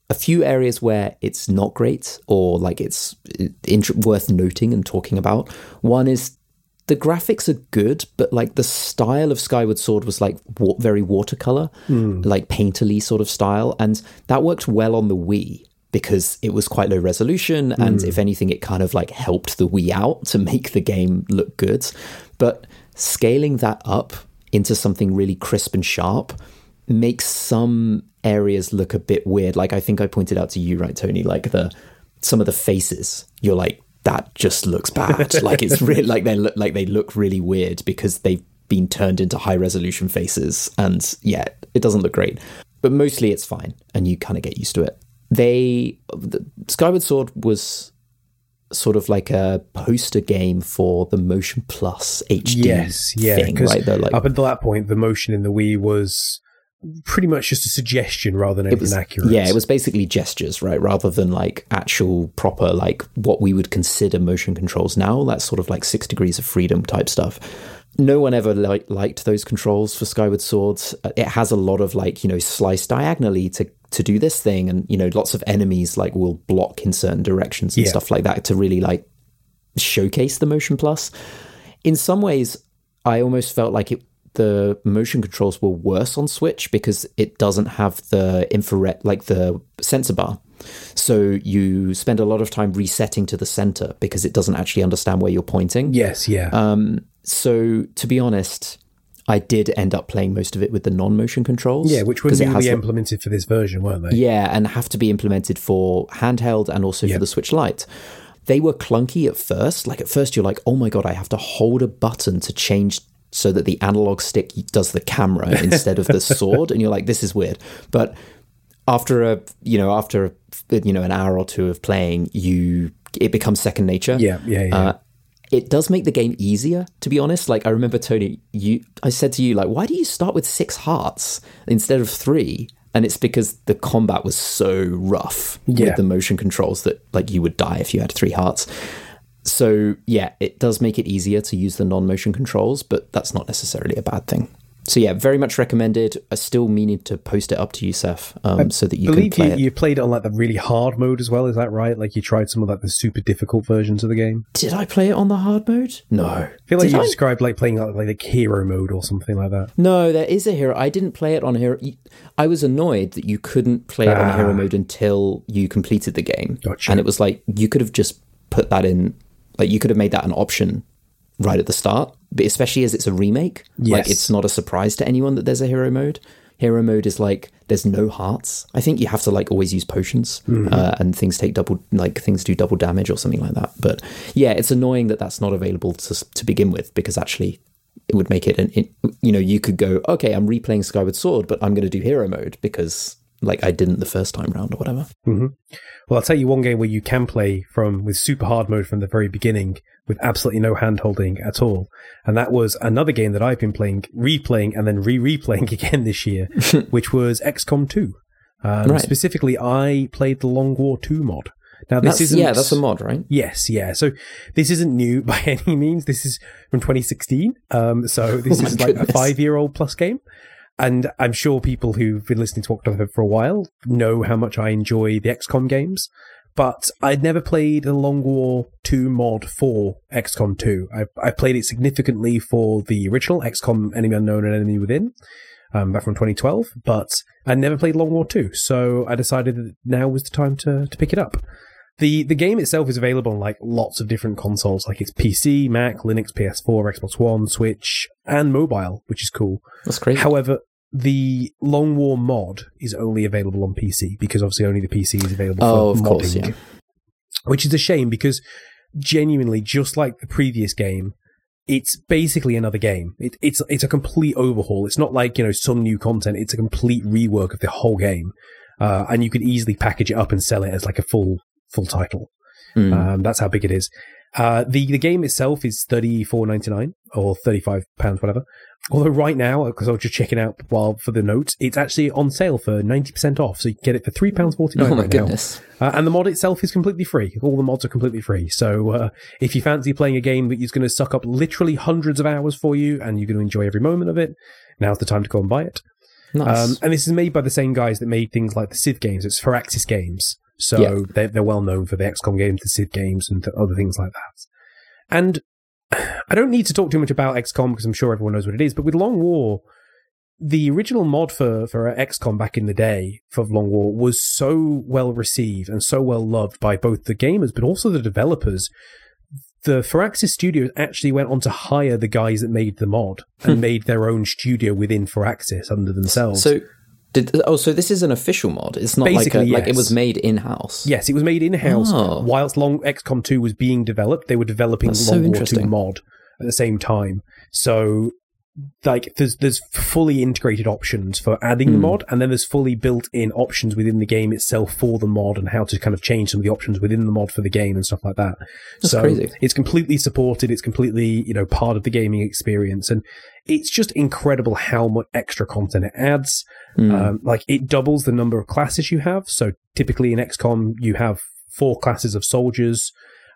A few areas where it's not great or like it's int- worth noting and talking about. One is the graphics are good, but like the style of Skyward Sword was like wa- very watercolor, hmm. like painterly sort of style, and that worked well on the Wii because it was quite low resolution, and hmm. if anything, it kind of like helped the Wii out to make the game look good. But scaling that up into something really crisp and sharp makes some areas look a bit weird. Like I think I pointed out to you, right, Tony? Like the some of the faces, you're like that just looks bad. like it's really like they look like they look really weird because they've been turned into high resolution faces, and yeah, it doesn't look great. But mostly it's fine, and you kind of get used to it. They the, Skyward Sword was sort of like a poster game for the Motion Plus HD Yes, yeah. thing, Because right? Like up until that point, the motion in the Wii was pretty much just a suggestion rather than anything accurate. Yeah, it was basically gestures, right? Rather than like actual proper, like what we would consider motion controls now. That's sort of like six degrees of freedom type stuff. No one ever li- liked those controls for Skyward Swords. Uh, It has a lot of like, you know, slice diagonally to, to do this thing. And, you know, lots of enemies like will block in certain directions and Yeah. stuff like that to really like showcase the motion plus. In some ways, I almost felt like it the motion controls were worse on Switch because it doesn't have the infrared like the sensor bar. So you spend a lot of time resetting to the center because it doesn't actually understand where you're pointing. Yes, yeah. Um, so to be honest, I did end up playing most of it with the non-motion controls. yeah, which were newly implemented for this version, weren't they? yeah, and have to be implemented for handheld and also Yeah. for the Switch Lite. They were clunky at first. Like at first, you're like, "Oh my god, I have to hold a button to change so that the analog stick does the camera instead of the sword," and you're like, "This is weird." But after a you know after a, you know an hour or two of playing, you it becomes second nature. Yeah, yeah, yeah. Uh, it does make the game easier, to be honest. Like I remember Tony, you I said to you, like, why do you start with six hearts instead of three? And it's because the combat was so rough Yeah. with the motion controls that like you would die if you had three hearts. So yeah, it does make it easier to use the non-motion controls, but that's not necessarily a bad thing. So yeah, very much recommended. I still meaning to post it up to you, Seth, um, so that you can believe play you, it. you played it on like the really hard mode as well. Is that right? Like you tried some of like the super difficult versions of the game. Did I play it on the hard mode? No. I feel like Did you I? described like playing like, like hero mode or something like that. No, there is a hero. I didn't play it on hero. I was annoyed that you couldn't play it on Ah. hero mode until you completed the game. Gotcha. And it was like you could have just put that in, like you could have made that an option right at the start. But especially as it's a remake, like it's not a surprise to anyone that there's a hero mode. Hero mode is like there's no hearts. I think you have to like always use potions, Mm-hmm. uh, and things take double like things do double damage or something like that. But yeah, it's annoying that that's not available to to begin with because actually it would make it an it, you know you could go okay I'm replaying Skyward Sword but I'm going to do hero mode because like I didn't the first time round or whatever. Well, I'll tell you one game where you can play from with super hard mode from the very beginning with absolutely no hand holding at all. And that was another game that I've been playing, replaying, and then re replaying again this year, which was XCOM 2. Um, Right. Specifically, I played the Long War 2 mod. Now, this isn't. yeah, that's a mod, right? Yes, yeah. So this isn't new by any means. This is from 2016. Um, so this Oh is like a five year old plus game. And I'm sure people who've been listening to Octal for a while know how much I enjoy the XCOM games. But I'd never played the Long War 2 mod for XCOM 2. I, I played it significantly for the original XCOM Enemy Unknown and Enemy Within, um, back from 2012, but I never played Long War 2. So I decided that now was the time to, to pick it up. The the game itself is available on like lots of different consoles, like it's PC, Mac, Linux, PS4, Xbox One, Switch, and mobile, which is cool. That's crazy. However, the Long War mod is only available on PC because obviously only the PC is available oh, for of course, modding, yeah. which is a shame because genuinely, just like the previous game, it's basically another game. It, it's it's a complete overhaul. It's not like you know some new content. It's a complete rework of the whole game, uh, and you could easily package it up and sell it as like a full full title. Mm. Um, that's how big it is. Uh, the the game itself is thirty four ninety nine or thirty five pounds, whatever. Although right now, because I was just checking out while for the notes, it's actually on sale for ninety percent off, so you can get it for three pounds forty nine oh my right goodness. now. Uh, and the mod itself is completely free. All the mods are completely free. So uh, if you fancy playing a game that is going to suck up literally hundreds of hours for you, and you're going to enjoy every moment of it, now's the time to go and buy it. Nice. Um, and this is made by the same guys that made things like the Civ games. It's Firaxis Games. So Yeah. they're, they're well known for the XCOM games, the Civ games, and th- other things like that. And I don't need to talk too much about XCOM because I'm sure everyone knows what it is. But with Long War, the original mod for, for XCOM back in the day for Long War was so well received and so well loved by both the gamers but also the developers. The Firaxis Studios actually went on to hire the guys that made the mod and hmm. made their own studio within Firaxis under themselves. so did oh so this is an official mod. It's not like a, Basically, like it was made in house. Yes, it was made in house. Oh. Whilst Long XCOM 2 was being developed, they were developing That's so Long War 2 mod at the same time. So like there's there's fully integrated options for adding Hmm. the mod and then there's fully built in options within the game itself for the mod and how to kind of change some of the options within the mod for the game and stuff like that. That's so crazy. it's completely supported, it's completely, you know, part of the gaming experience and it's just incredible how much extra content it adds. Mm. Um, like it doubles the number of classes you have. So typically in XCOM, you have four classes of soldiers,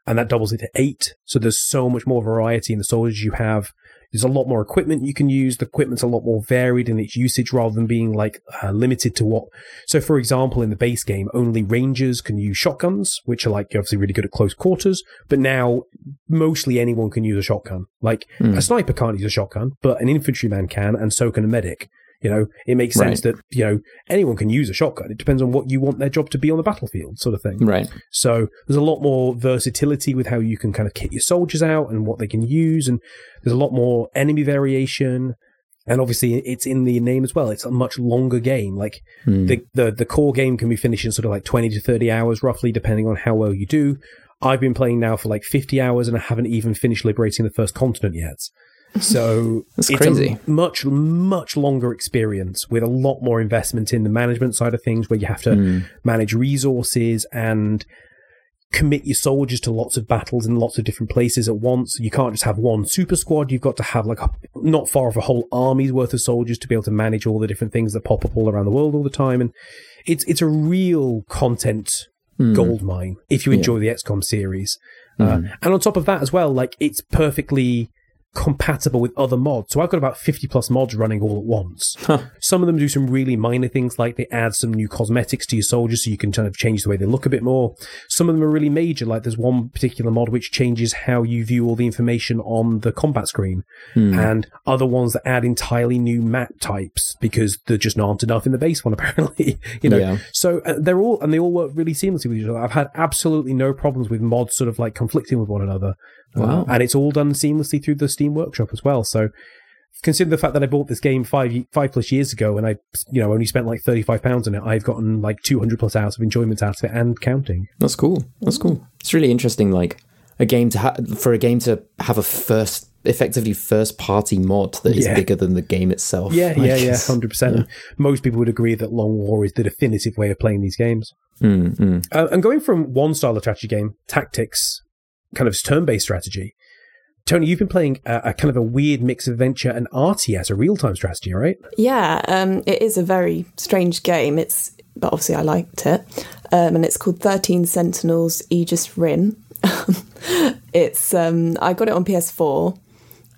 and that doubles it to eight. So there's so much more variety in the soldiers you have. There's a lot more equipment you can use. The equipment's a lot more varied in its usage rather than being like uh, limited to what. So, for example, in the base game, only rangers can use shotguns, which are like obviously really good at close quarters. But now, mostly anyone can use a shotgun. Like Hmm. a sniper can't use a shotgun, but an infantryman can, and so can a medic. You know, it makes sense that you know anyone can use a shotgun. It depends on what you want their job to be on the battlefield, sort of thing. Right. So there's a lot more versatility with how you can kind of kit your soldiers out and what they can use, and there's a lot more enemy variation. And obviously, it's in the name as well. It's a much longer game. Like Hmm. the, the the core game can be finished in sort of like twenty to thirty hours, roughly, depending on how well you do. I've been playing now for like fifty hours, and I haven't even finished liberating the first continent yet. So it's crazy. a much much longer experience with a lot more investment in the management side of things, where you have to Hmm. manage resources and commit your soldiers to lots of battles in lots of different places at once. You can't just have one super squad. You've got to have like a, not far of a whole army's worth of soldiers to be able to manage all the different things that pop up all around the world all the time. And it's it's a real content Hmm. gold mine if you enjoy the XCOM series. Uh, and on top of that as well, like it's perfectly compatible with other mods. So I've got about 50 plus mods running all at once. Some of them do some really minor things like they add some new cosmetics to your soldiers so you can kind of change the way they look a bit more. Some of them are really major, like there's one particular mod which changes how you view all the information on the combat screen. And other ones that add entirely new map types because there just aren't enough in the base one apparently. you know, Yeah. so uh, they're all and they all work really seamlessly with each other. I've had absolutely no problems with mods sort of like conflicting with one another. Uh, Wow. and it's all done seamlessly through the Steam Workshop as well. So consider the fact that I bought this game five five plus years ago, and I you know only spent like thirty five pounds on it. I've gotten like two hundred plus hours of enjoyment out of it and counting. That's cool. That's cool. It's really interesting. Like a game to ha- for a game to have a first, effectively first party mod that is Yeah. bigger than the game itself. Yeah, Like, yeah, yeah, it's- hundred percent. Most people would agree that Long War is the definitive way of playing these games. Mm, mm. Uh, and going from one style of strategy game, tactics, kind of turn based strategy. Tony, you've been playing a, a kind of a weird mix of adventure and RTS, a real time strategy, right? Yeah, um, it is a very strange game. It's but obviously I liked it, um, and it's called Thirteen Sentinels Aegis Rim. it's um, I got it on PS4,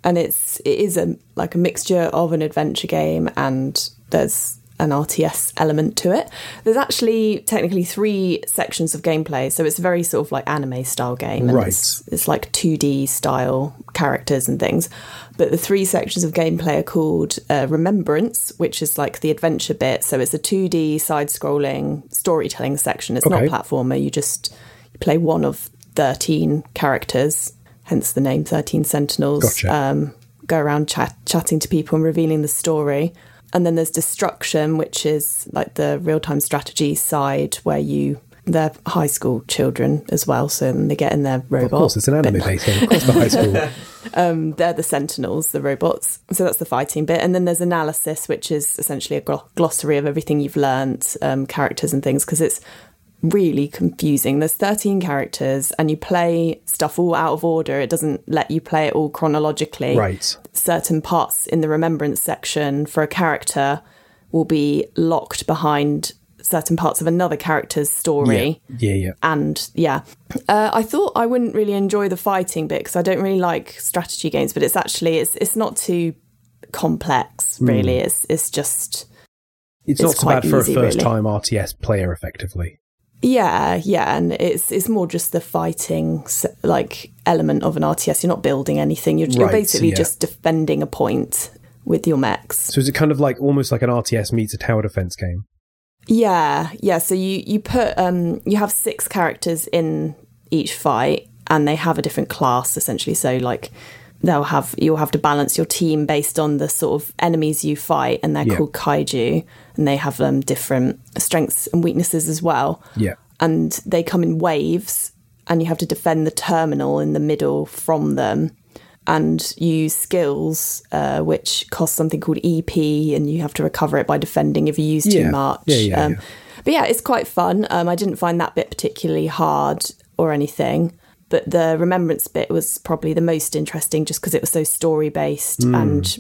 and it's it is a like a mixture of an adventure game and there's an RTS element to it. There's actually technically three sections of gameplay, so it's a very sort of like anime style game. And Right. It's, it's like 2D style characters and things. But the three sections of gameplay are called uh, Remembrance, which is like the adventure bit. So it's a 2D side scrolling storytelling section. It's Okay. not platformer. You just you play one of 13 characters, hence the name 13 Sentinels. Gotcha. Um, go around chat, chatting to people and revealing the story. And then there's Destruction, which is like the real time strategy side where you. They're high school children as well, so they get in their robot. Of course, it's an anime based game. Of course, not high school. They're the Sentinels, the robots. So that's the fighting bit. And then there's analysis, which is essentially a glo- glossary of everything you've learnt, um, characters and things, because it's really confusing. There's 13 characters, and you play stuff all out of order. It doesn't let you play it all chronologically. Right. Certain parts in the remembrance section for a character will be locked behind certain parts of another character's story Yeah, yeah. and yeah uh, i thought i wouldn't really enjoy the fighting bit because i don't really like strategy games but it's actually it's it's not too complex really it's it's just It's, It's not so bad for easy, a first really. time RTS player, effectively. Yeah yeah and it's it's more just the fighting like element of an rts you're not building anything you're, you're basically yeah. just defending a point with your mechs So is it kind of like almost like an RTS meets a tower defense game? Yeah, yeah. So you you put um you have six characters in each fight, and they have a different class essentially. So like they'll have you'll have to balance your team based on the sort of enemies you fight, and they're Yeah. called kaiju, and they have um different strengths and weaknesses as well. Yeah. And they come in waves, and you have to defend the terminal in the middle from them. And use skills, uh, which cost something called EP, and you have to recover it by defending if you use Yeah. too much. Yeah, yeah, um, yeah. But yeah, it's quite fun. Um, I didn't find that bit particularly hard or anything, but the remembrance bit was probably the most interesting just because it was so story based Hmm. and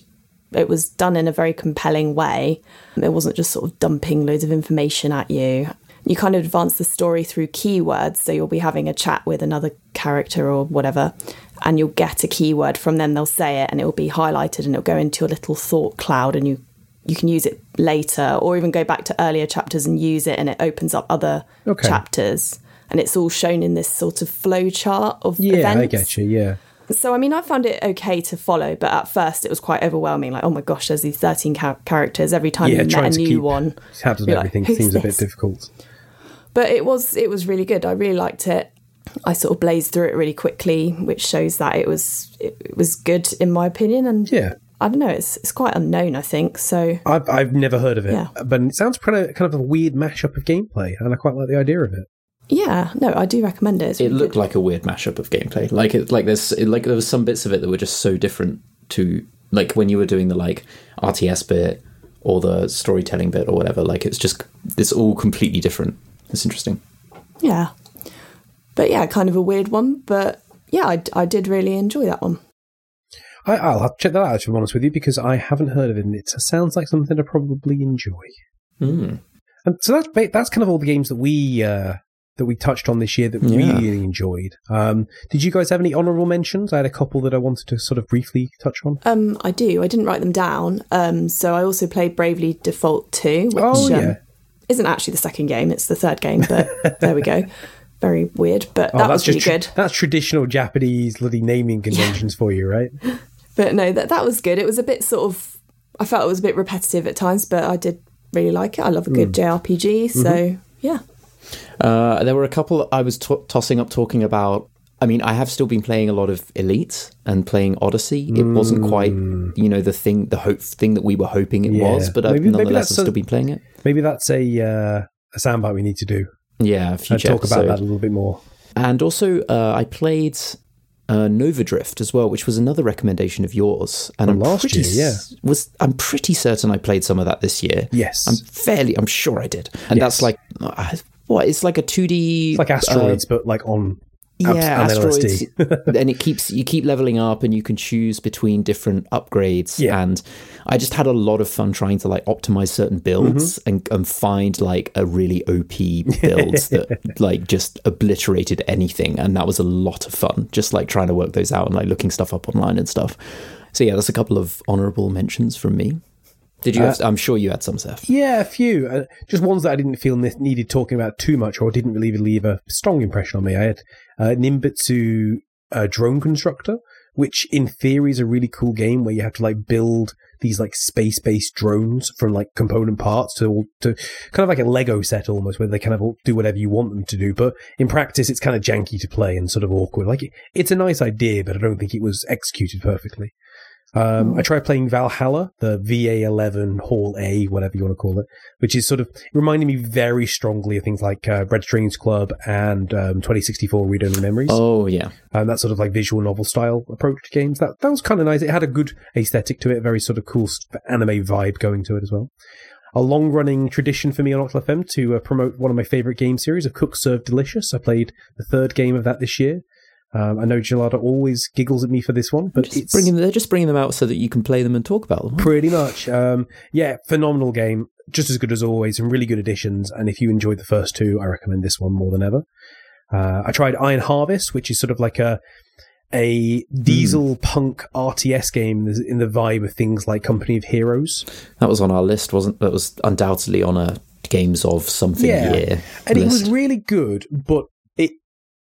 it was done in a very compelling way. It wasn't just sort of dumping loads of information at you. You kind of advance the story through keywords, so you'll be having a chat with another character or whatever, and you'll get a keyword from them. They'll say it, and it will be highlighted, and it'll go into your little thought cloud, and you you can use it later, or even go back to earlier chapters and use it, and it opens up other Okay. chapters, and it's all shown in this sort of flow chart of Yeah, events. I get you. Yeah. So, I mean, I found it okay to follow, but at first it was quite overwhelming. Like, oh my gosh, there's these 13 cha- characters. Every time Yeah, you met a new keep one. tabs on like, everything "Who's seems a bit difficult. But it was it was really good. I really liked it. I sort of blazed through it really quickly, which shows that it was it, it was good in my opinion. And Yeah. I don't know, it's it's quite unknown, I think. So I've, I've never heard of it, Yeah. but it sounds kind of, kind of a weird mashup of gameplay, and I quite like the idea of it. Yeah, no, I do recommend it. It's It really looked good. like a weird mashup of gameplay. Like it, like there's it, like there was some bits of it that were just so different to like when you were doing the like RTS bit or the storytelling bit or whatever. Like it's just it's all completely different. It's interesting. yeah, but yeah, kind of a weird one. But yeah, I, I did really enjoy that one. I, I'll have to check that out, to be honest with you, because I haven't heard of it, and it sounds like something I probably enjoy. Mm. And so that's that's kind of all the games that we uh, that we touched on this year that we Yeah. really enjoyed. Um, did you guys have any honourable mentions? I had a couple that I wanted to sort of briefly touch on. Um, I do. I didn't write them down. Um, so I also played Bravely Default 2, which Oh, um, yeah. isn't actually the second game, it's the third game, but there we go. Very weird, but Oh, that that's was really tra- good. That's traditional Japanese bloody naming conventions for you, right? But no, that that was good. It was a bit sort of I felt it was a bit repetitive at times, but I did really like it. I love a good JRPG, so Mm-hmm. yeah. Uh, there were a couple I was to tossing up talking about. I mean, I have still been playing a lot of Elite and playing Odyssey. It wasn't quite, you know, the thing, the hope thing that we were hoping it. Yeah. was, but I've, Maybe- maybe nonetheless, I've a- still been playing it. Maybe that's a uh, a soundbite we need to do Yeah, future talk about that a little bit more. And also, uh, I played uh, Nova Drift as well, which was another recommendation of yours. And From I'm last pretty year, s- was I'm pretty certain I played some of that this year. Yes. I'm fairly, I'm sure I did. And Yes. that's like what? It's like a 2D, It's like asteroids, but like on yeah, asteroids, and it keeps you keep leveling up, and you can choose between different upgrades. Yeah. And I just had a lot of fun trying to like optimize certain builds Mm-hmm. and, and find like a really OP build that like just obliterated anything, and that was a lot of fun. Just like trying to work those out and like looking stuff up online and stuff. So yeah, that's a couple of honorable mentions from me. Did you? Uh, Have, I'm sure you had some, Seth. Yeah, a few. Uh, just ones that I didn't feel ne- needed talking about too much or didn't really leave a strong impression on me. I had uh, Nimbatus uh, Drone Constructor, which in theory is a really cool game where you have to like build these like space-based drones from like component parts to to kind of like a Lego set almost, where they kind of all do whatever you want them to do. But in practice, it's kind of janky to play and sort of awkward. Like it, it's a nice idea, but I don't think it was executed perfectly. Um, I tried playing Valhalla, the VA11 Hall A, whatever you want to call it, which is sort of reminding me very strongly of things like uh, Red Strings Club and um, 2064 Read Only Memories. Oh yeah, And that sort of like visual novel style approach to games. That that was kind of nice. It had a good aesthetic to it, a very sort of cool anime vibe going to it as well. A long running tradition for me on Octal FM to uh, promote one of my favorite game series of Cook Serve Delicious. I played the third game of that this year. Um, I know Gelada always giggles at me for this one, but just bringing they're just bringing them out so that you can play them and talk about them. Pretty much. Um, yeah, phenomenal game. Just as good as always, and really good additions. And if you enjoyed the first two, I recommend this one more than ever. Uh, I tried Iron Harvest, which is sort of like a a diesel punk RTS game in the- vibe of things like Company of Heroes. That was on our list, wasn't? That was undoubtedly on a games of something Yeah. year and it was really good but it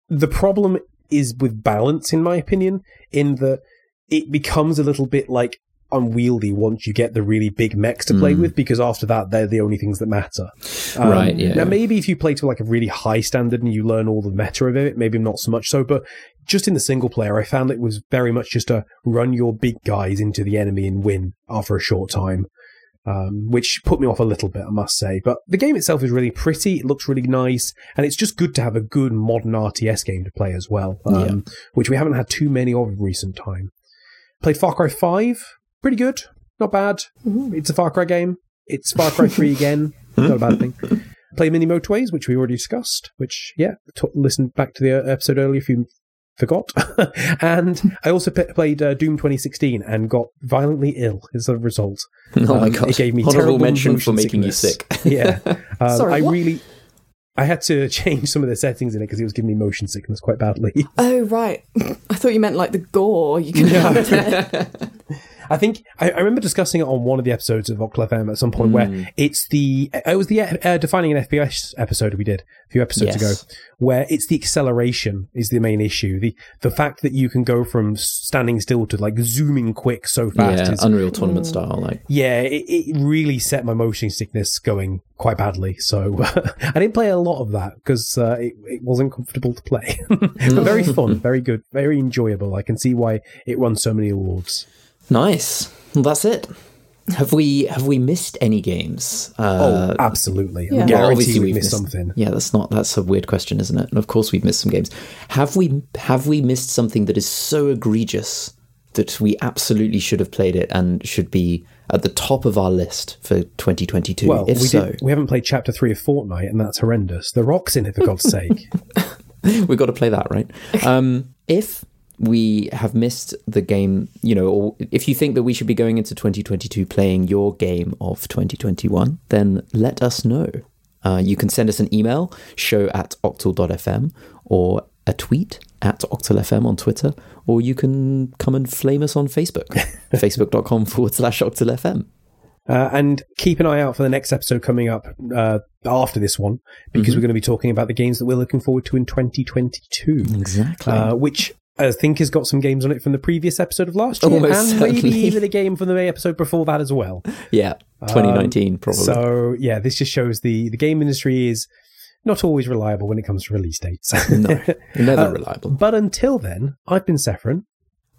the problem is with balance in my opinion in that it becomes a little bit like unwieldy once you get the really big mechs to play with because after that they're the only things that matter. Um, Right, yeah. now maybe if you play to like a really high standard and you learn all the meta of it maybe not so much so but just in the single player i found it was very much just a run your big guys into the enemy and win after a short time um, which put me off a little bit, I must say. But the game itself is really pretty. It looks really nice, and it's just good to have a good modern RTS game to play as well, um, which we haven't had too many of in recent time. Played Far Cry Five, pretty good, not bad. It's a Far Cry game. It's Far Cry Three again, not a bad thing. Play Mini Motorways, which we already discussed. Which yeah, t- listen back to the uh, episode earlier if you forgot. and I also p- played uh, Doom 2016 and got violently ill as a result. Oh my Um, god! It gave me Honorable terrible mention motion for making sickness. you sick. Yeah, um, Sorry, I what? really, I had to change some of the settings in it because it was giving me motion sickness quite badly. Oh right. I thought you meant like the gore you can have in it. I think I, I remember discussing it on one of the episodes of Octal FM at some point Hmm. where it's the it was the uh, defining an FPS episode we did a few episodes Yes. ago where it's the acceleration is the main issue the the fact that you can go from standing still to like zooming quick so fast yeah, is Unreal Tournament style. Like, yeah, it, it really set my motion sickness going quite badly. So I didn't play a lot of that because uh, it, it wasn't comfortable to play. but very fun, very good, very enjoyable. I can see why it won so many awards. Nice. Well, that's it. Have we have we missed any games? Uh, oh, absolutely. yeah. I Well, guarantee obviously we've we've missed missed- something. yeah, that's not that's a weird question, isn't it? And of course we've missed some games. Have we have we missed something that is so egregious that we absolutely should have played it and should be at the top of our list for 2022? Well, if we, so, did, we haven't played chapter three of Fortnite, and that's horrendous. The Rock's in it, for God's sake. we've got to play that, right? Um, if we have missed the game, you know, or if you think that we should be going into 2022 playing your game of 2021, then let us know. Uh, you can send us an email, show at octal.fm, or a tweet at octalfm on Twitter, or you can come and flame us on Facebook, facebook.com forward slash octalfm. Uh, and keep an eye out for the next episode coming up uh, after this one, because we're going to be talking about the games that we're looking forward to in 2022. Exactly. Uh, which I think has got some games on it from the previous episode of last year, Almost and maybe even a game from the episode before that as well. yeah, 2019 probably. So yeah, this just shows the the game industry is not always reliable when it comes to release dates. no, never Uh, reliable. But until then, I've been Saffron.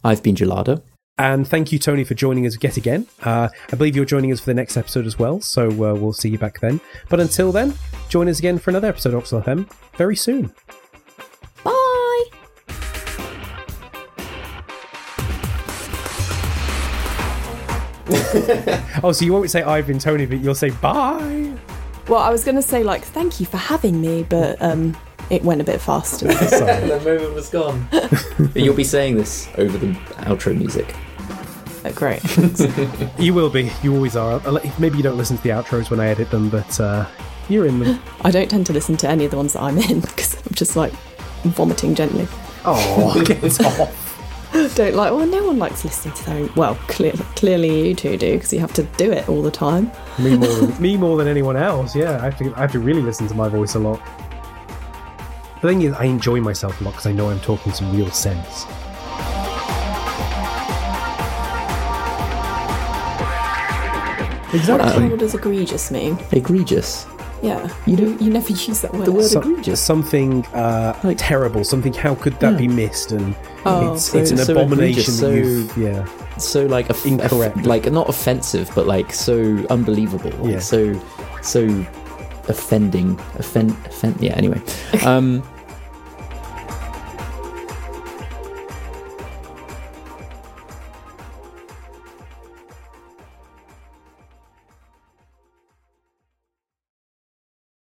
I've been Gelado. And thank you, Tony, for joining us yet again. Uh, I believe you're joining us for the next episode as well, so uh, we'll see you back then. But until then, join us again for another episode of Octal FM very soon. Oh, so you won't say I've been Tony, but you'll say bye. Well, I was going to say like thank you for having me, but um, it went a bit faster. Sorry. the moment was gone. You'll be saying this over the outro music. Uh, Great. you will be. You always are. I'll let- Maybe you don't listen to the outros when I edit them, but uh, you're in them. I don't tend to listen to any of the ones that I'm in because I'm just like vomiting gently. Oh, get off. Don't like. Well, no one likes listening to their. Well, clearly, clearly you two do because you have to do it all the time. Me more, than, me more than anyone else. Yeah, I have to. I have to really listen to my voice a lot. The thing is, I enjoy myself a lot because I know I'm talking some real sense. Exactly. what does egregious mean? Egregious. Yeah, You you don't- you never use that word. The word So- egregious. something uh, Like- terrible. Something. How could that Yeah. be missed? And Oh. it's, So- it's an so abomination. so- you've, yeah. so like off- Incorrect. off- like not offensive, but like so unbelievable. Like, Yeah. So so offending. Offend. Offend. Yeah. Anyway. Um.